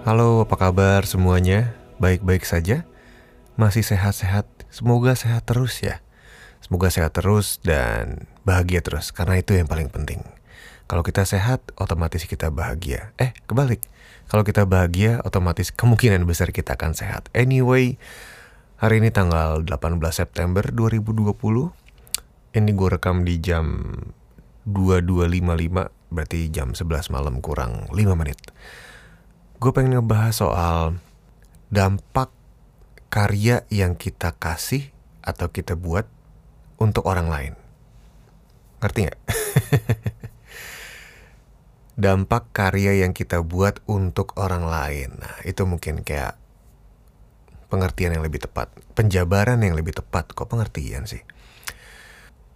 Halo, apa kabar semuanya? Baik-baik saja? Masih sehat-sehat? Semoga sehat terus ya. Semoga sehat terus dan bahagia terus, karena itu yang paling penting. Kalau kita sehat, otomatis kita bahagia. Eh, kebalik. Kalau kita bahagia, otomatis kemungkinan besar kita akan sehat. Anyway, hari ini tanggal 18 September 2020. Ini gue rekam di jam 22.55, berarti jam 11 malam kurang 5 menit gue pengen ngebahas soal dampak karya yang kita kasih atau kita buat untuk orang lain. Ngerti nggak? dampak karya yang kita buat untuk orang lain. Nah, itu mungkin kayak pengertian yang lebih tepat, penjabaran yang lebih tepat. Kok pengertian sih?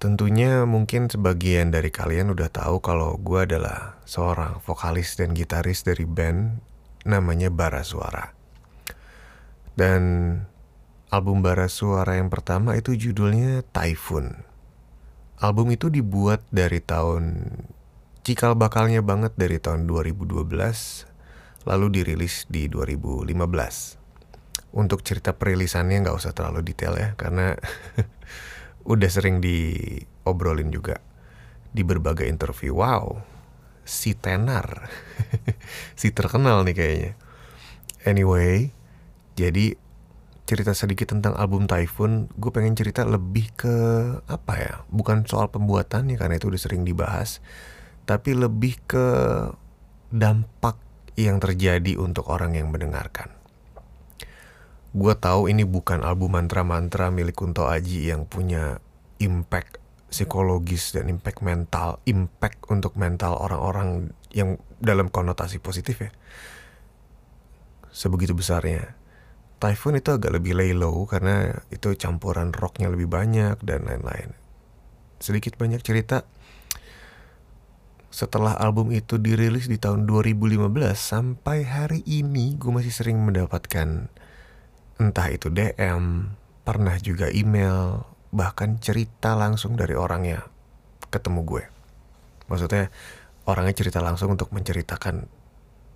Tentunya mungkin sebagian dari kalian udah tahu kalau gue adalah seorang vokalis dan gitaris dari band namanya Bara Suara. Dan album Bara Suara yang pertama itu judulnya Typhoon. Album itu dibuat dari tahun cikal bakalnya banget dari tahun 2012 lalu dirilis di 2015. Untuk cerita perilisannya nggak usah terlalu detail ya karena udah sering diobrolin juga di berbagai interview. Wow, si tenar. Si terkenal nih kayaknya. Anyway jadi cerita sedikit tentang album Typhoon gue pengen cerita lebih ke apa ya? Bukan soal pembuatannya karena itu udah sering dibahas tapi lebih ke dampak yang terjadi untuk orang yang mendengarkan. Gue tahu ini bukan album mantra-mantra milik Kunto Aji yang punya impact psikologis dan impact mental, impact untuk mental orang-orang yang dalam konotasi positif ya. Sebegitu besarnya. Typhoon itu agak lebih lay low karena itu campuran rocknya lebih banyak dan lain-lain. Sedikit banyak cerita setelah album itu dirilis di tahun 2015 sampai hari ini gue masih sering mendapatkan entah itu DM, pernah juga email, bahkan cerita langsung dari orangnya ketemu gue. Maksudnya orangnya cerita langsung untuk menceritakan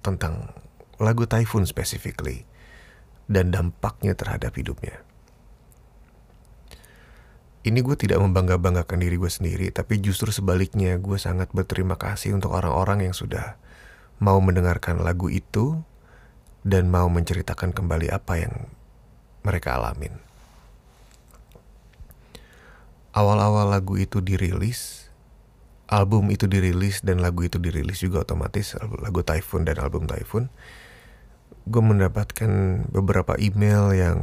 tentang lagu Typhoon specifically dan dampaknya terhadap hidupnya. Ini gue tidak membangga-banggakan diri gue sendiri, tapi justru sebaliknya gue sangat berterima kasih untuk orang-orang yang sudah mau mendengarkan lagu itu dan mau menceritakan kembali apa yang mereka alamin awal-awal lagu itu dirilis, album itu dirilis dan lagu itu dirilis juga otomatis lagu Typhoon dan album Typhoon, gue mendapatkan beberapa email yang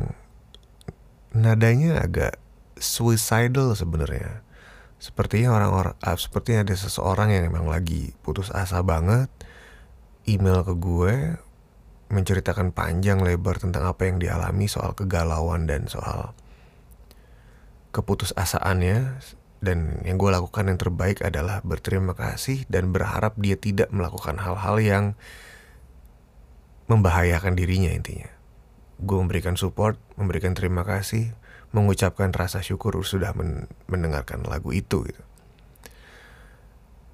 nadanya agak suicidal sebenarnya. Sepertinya orang-orang, ah, sepertinya ada seseorang yang emang lagi putus asa banget, email ke gue menceritakan panjang lebar tentang apa yang dialami soal kegalauan dan soal keputusasaannya dan yang gue lakukan yang terbaik adalah berterima kasih dan berharap dia tidak melakukan hal-hal yang membahayakan dirinya intinya. Gue memberikan support, memberikan terima kasih, mengucapkan rasa syukur sudah men mendengarkan lagu itu gitu.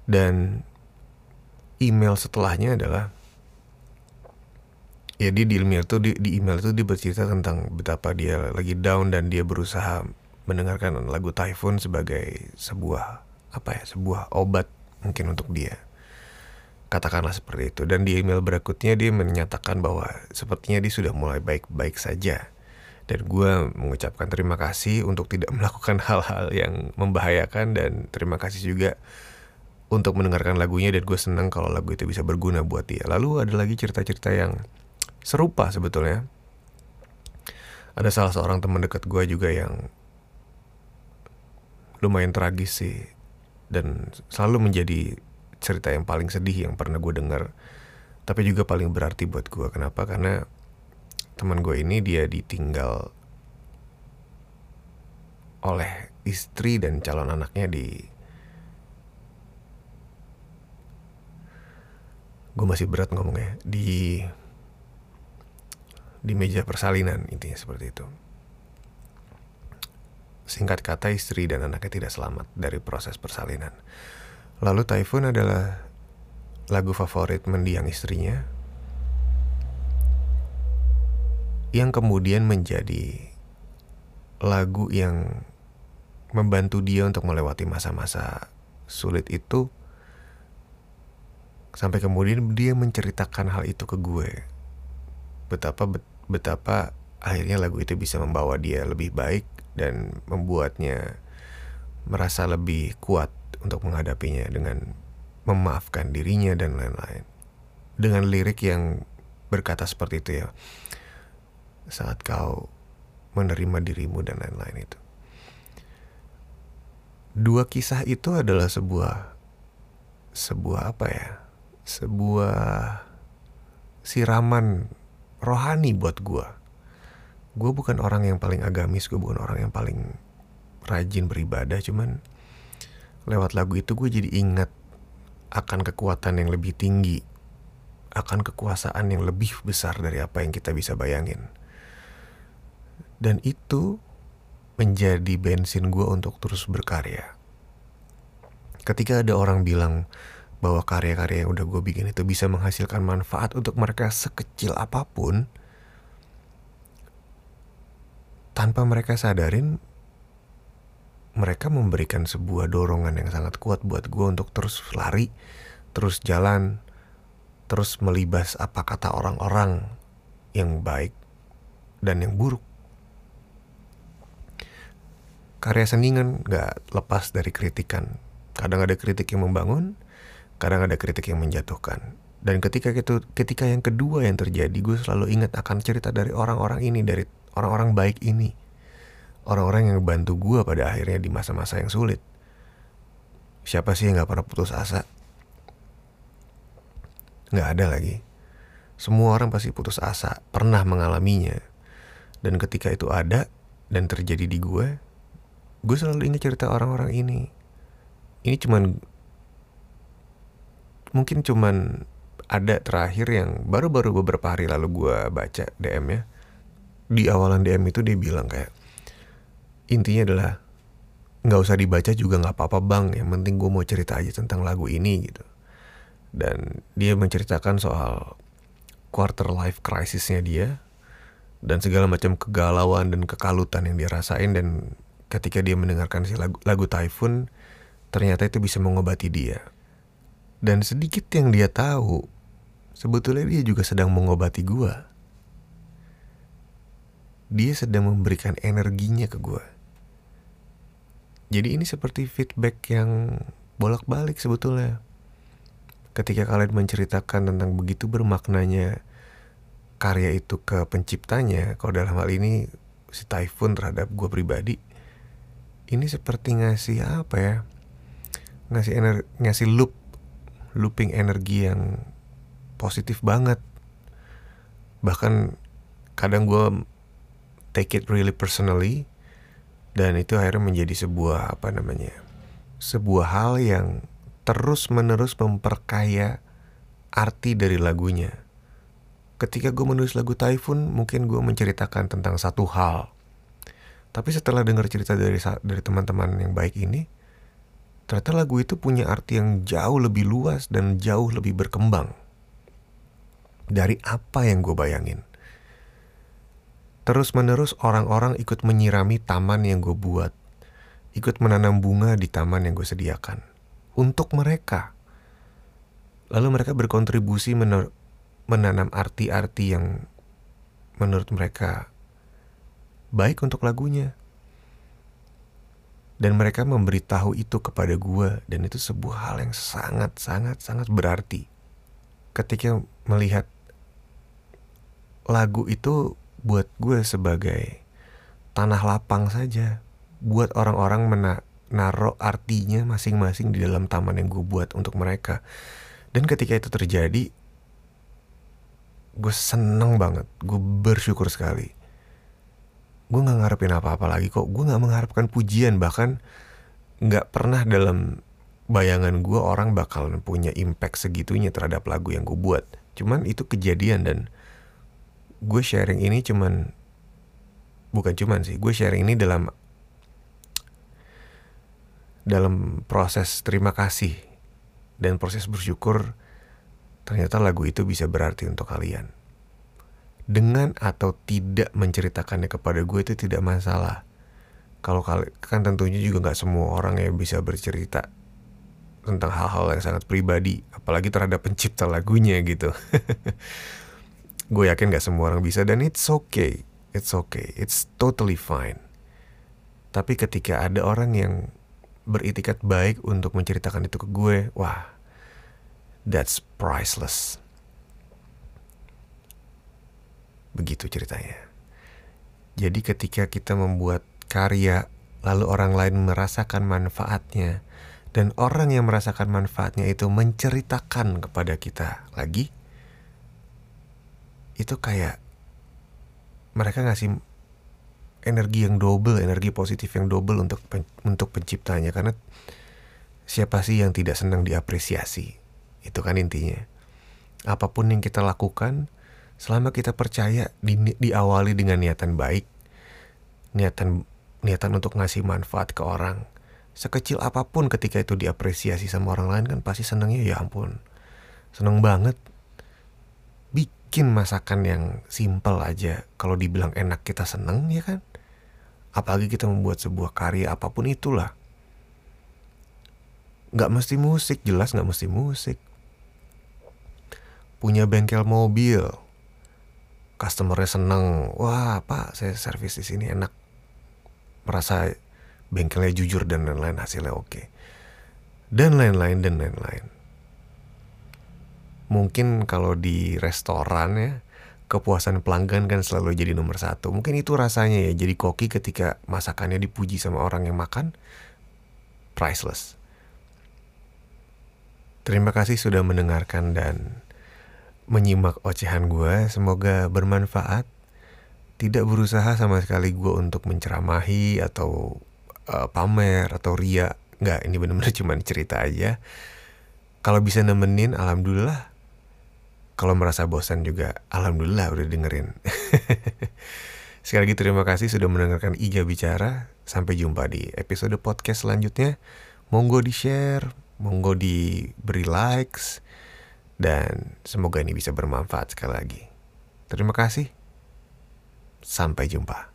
Dan email setelahnya adalah ya dia di email itu di, di email itu dia bercerita tentang betapa dia lagi down dan dia berusaha mendengarkan lagu Typhoon sebagai sebuah apa ya sebuah obat mungkin untuk dia. Katakanlah seperti itu. Dan di email berikutnya dia menyatakan bahwa sepertinya dia sudah mulai baik-baik saja. Dan gue mengucapkan terima kasih untuk tidak melakukan hal-hal yang membahayakan dan terima kasih juga untuk mendengarkan lagunya dan gue senang kalau lagu itu bisa berguna buat dia. Lalu ada lagi cerita-cerita yang serupa sebetulnya. Ada salah seorang teman dekat gue juga yang lumayan tragis sih. Dan selalu menjadi cerita yang paling sedih yang pernah gue dengar. Tapi juga paling berarti buat gue kenapa? Karena teman gue ini dia ditinggal oleh istri dan calon anaknya di gue masih berat ngomongnya. Di di meja persalinan intinya seperti itu Singkat kata istri dan anaknya tidak selamat dari proses persalinan. Lalu Typhoon adalah lagu favorit mendiang istrinya. yang kemudian menjadi lagu yang membantu dia untuk melewati masa-masa sulit itu sampai kemudian dia menceritakan hal itu ke gue betapa betapa akhirnya lagu itu bisa membawa dia lebih baik dan membuatnya merasa lebih kuat untuk menghadapinya dengan memaafkan dirinya dan lain-lain. Dengan lirik yang berkata seperti itu ya saat kau menerima dirimu dan lain-lain itu. Dua kisah itu adalah sebuah sebuah apa ya? Sebuah siraman rohani buat gue. Gue bukan orang yang paling agamis, gue bukan orang yang paling rajin beribadah, cuman lewat lagu itu gue jadi ingat akan kekuatan yang lebih tinggi, akan kekuasaan yang lebih besar dari apa yang kita bisa bayangin. Dan itu menjadi bensin gue untuk terus berkarya. Ketika ada orang bilang, bahwa karya-karya yang udah gue bikin itu bisa menghasilkan manfaat untuk mereka sekecil apa pun tanpa mereka sadarin mereka memberikan sebuah dorongan yang sangat kuat buat gue untuk terus lari terus jalan terus melibas apa kata orang-orang yang baik dan yang buruk karya seni kan gak lepas dari kritikan kadang ada kritik yang membangun kadang ada kritik yang menjatuhkan. Dan ketika itu, ketika yang kedua yang terjadi, gue selalu ingat akan cerita dari orang-orang ini, dari orang-orang baik ini, orang-orang yang bantu gue pada akhirnya di masa-masa yang sulit. Siapa sih yang gak pernah putus asa? Gak ada lagi. Semua orang pasti putus asa, pernah mengalaminya. Dan ketika itu ada dan terjadi di gue, gue selalu ingat cerita orang-orang ini. Ini cuman mungkin cuman ada terakhir yang baru-baru beberapa hari lalu gue baca DM ya di awalan DM itu dia bilang kayak intinya adalah nggak usah dibaca juga nggak apa-apa bang. Yang penting gue mau cerita aja tentang lagu ini gitu. Dan dia menceritakan soal quarter life crisisnya dia dan segala macam kegalauan dan kekalutan yang dia rasain. Dan ketika dia mendengarkan si lagu, lagu Typhoon ternyata itu bisa mengobati dia. Dan sedikit yang dia tahu, sebetulnya dia juga sedang mengobati gua. Dia sedang memberikan energinya ke gua. Jadi ini seperti feedback yang bolak-balik sebetulnya. Ketika kalian menceritakan tentang begitu bermaknanya karya itu ke penciptanya, kalau dalam hal ini si Typhoon terhadap gue pribadi, ini seperti ngasih apa ya? Ngasih energi, ngasih loop looping energi yang positif banget bahkan kadang gue take it really personally dan itu akhirnya menjadi sebuah apa namanya sebuah hal yang terus menerus memperkaya arti dari lagunya ketika gue menulis lagu Typhoon mungkin gue menceritakan tentang satu hal tapi setelah dengar cerita dari dari teman-teman yang baik ini ternyata lagu itu punya arti yang jauh lebih luas dan jauh lebih berkembang dari apa yang gue bayangin. Terus menerus orang-orang ikut menyirami taman yang gue buat, ikut menanam bunga di taman yang gue sediakan. Untuk mereka. Lalu mereka berkontribusi menanam arti-arti yang menurut mereka baik untuk lagunya. Dan mereka memberitahu itu kepada gue dan itu sebuah hal yang sangat sangat sangat berarti. Ketika melihat lagu itu buat gue sebagai tanah lapang saja. Buat orang-orang menaruh artinya masing-masing di dalam taman yang gue buat untuk mereka. Dan ketika itu terjadi gue seneng banget. Gue bersyukur sekali. Gue nggak ngarepin apa-apa lagi kok. Gue nggak mengharapkan pujian. Bahkan nggak pernah dalam bayangan gue orang bakal punya impact segitunya terhadap lagu yang gue buat. Cuman itu kejadian dan gue sharing ini cuman bukan cuman sih gue sharing ini dalam dalam proses terima kasih dan proses bersyukur ternyata lagu itu bisa berarti untuk kalian. Dengan atau tidak menceritakannya kepada gue itu tidak masalah. Kalau kali kan tentunya juga nggak semua orang yang bisa bercerita tentang hal-hal yang sangat pribadi apalagi terhadap pencipta lagunya gitu gue yakin nggak semua orang bisa dan it's okay. It's okay. It's totally fine. Tapi ketika ada orang yang beritikat baik untuk menceritakan itu ke gue wah that's priceless. Begitu ceritanya. Jadi ketika kita membuat karya, lalu orang lain merasakan manfaatnya, dan orang yang merasakan manfaatnya itu menceritakan kepada kita lagi, itu kayak mereka ngasih energi yang double, energi positif yang double untuk pen, untuk penciptanya karena siapa sih yang tidak senang diapresiasi? Itu kan intinya. Apa pun yang kita lakukan, selama kita percaya di, diawali dengan niatan baik, niatan niatan untuk ngasih manfaat ke orang sekecil apa pun ketika itu diapresiasi sama orang lain kan pasti senengnya ya ampun seneng banget bikin masakan yang simple aja. Kalau dibilang enak kita seneng ya kan? Apalagi kita membuat sebuah karya apa pun itulah. Nggak mesti musik jelas nggak mesti musik. Punya bengkel mobil. Customernya seneng. Wah pak saya servis di sini enak. Merasa bengkelnya jujur dan lain-lain hasilnya oke. Dan lain-lain dan lain-lain mungkin kalau di restoran ya kepuasan pelanggan kan selalu jadi nomor satu. Mungkin itu rasanya ya jadi koki ketika masakannya dipuji sama orang yang makan priceless. Terima kasih sudah mendengarkan dan menyimak ocehan gue semoga bermanfaat. Tidak berusaha sama sekali gue untuk menceramahi atau uh, pamer atau ria nggak ini benar-benar cuma cerita aja. Kalau bisa nemenin alhamdulillah kalau merasa bosan juga alhamdulillah udah dengerin. Sekali lagi terima kasih sudah mendengarkan Ija bicara. Sampai jumpa di episode podcast selanjutnya. Monggo di share monggo diberi likes dan semoga ini bisa bermanfaat sekali lagi. Terima kasih. Sampai jumpa.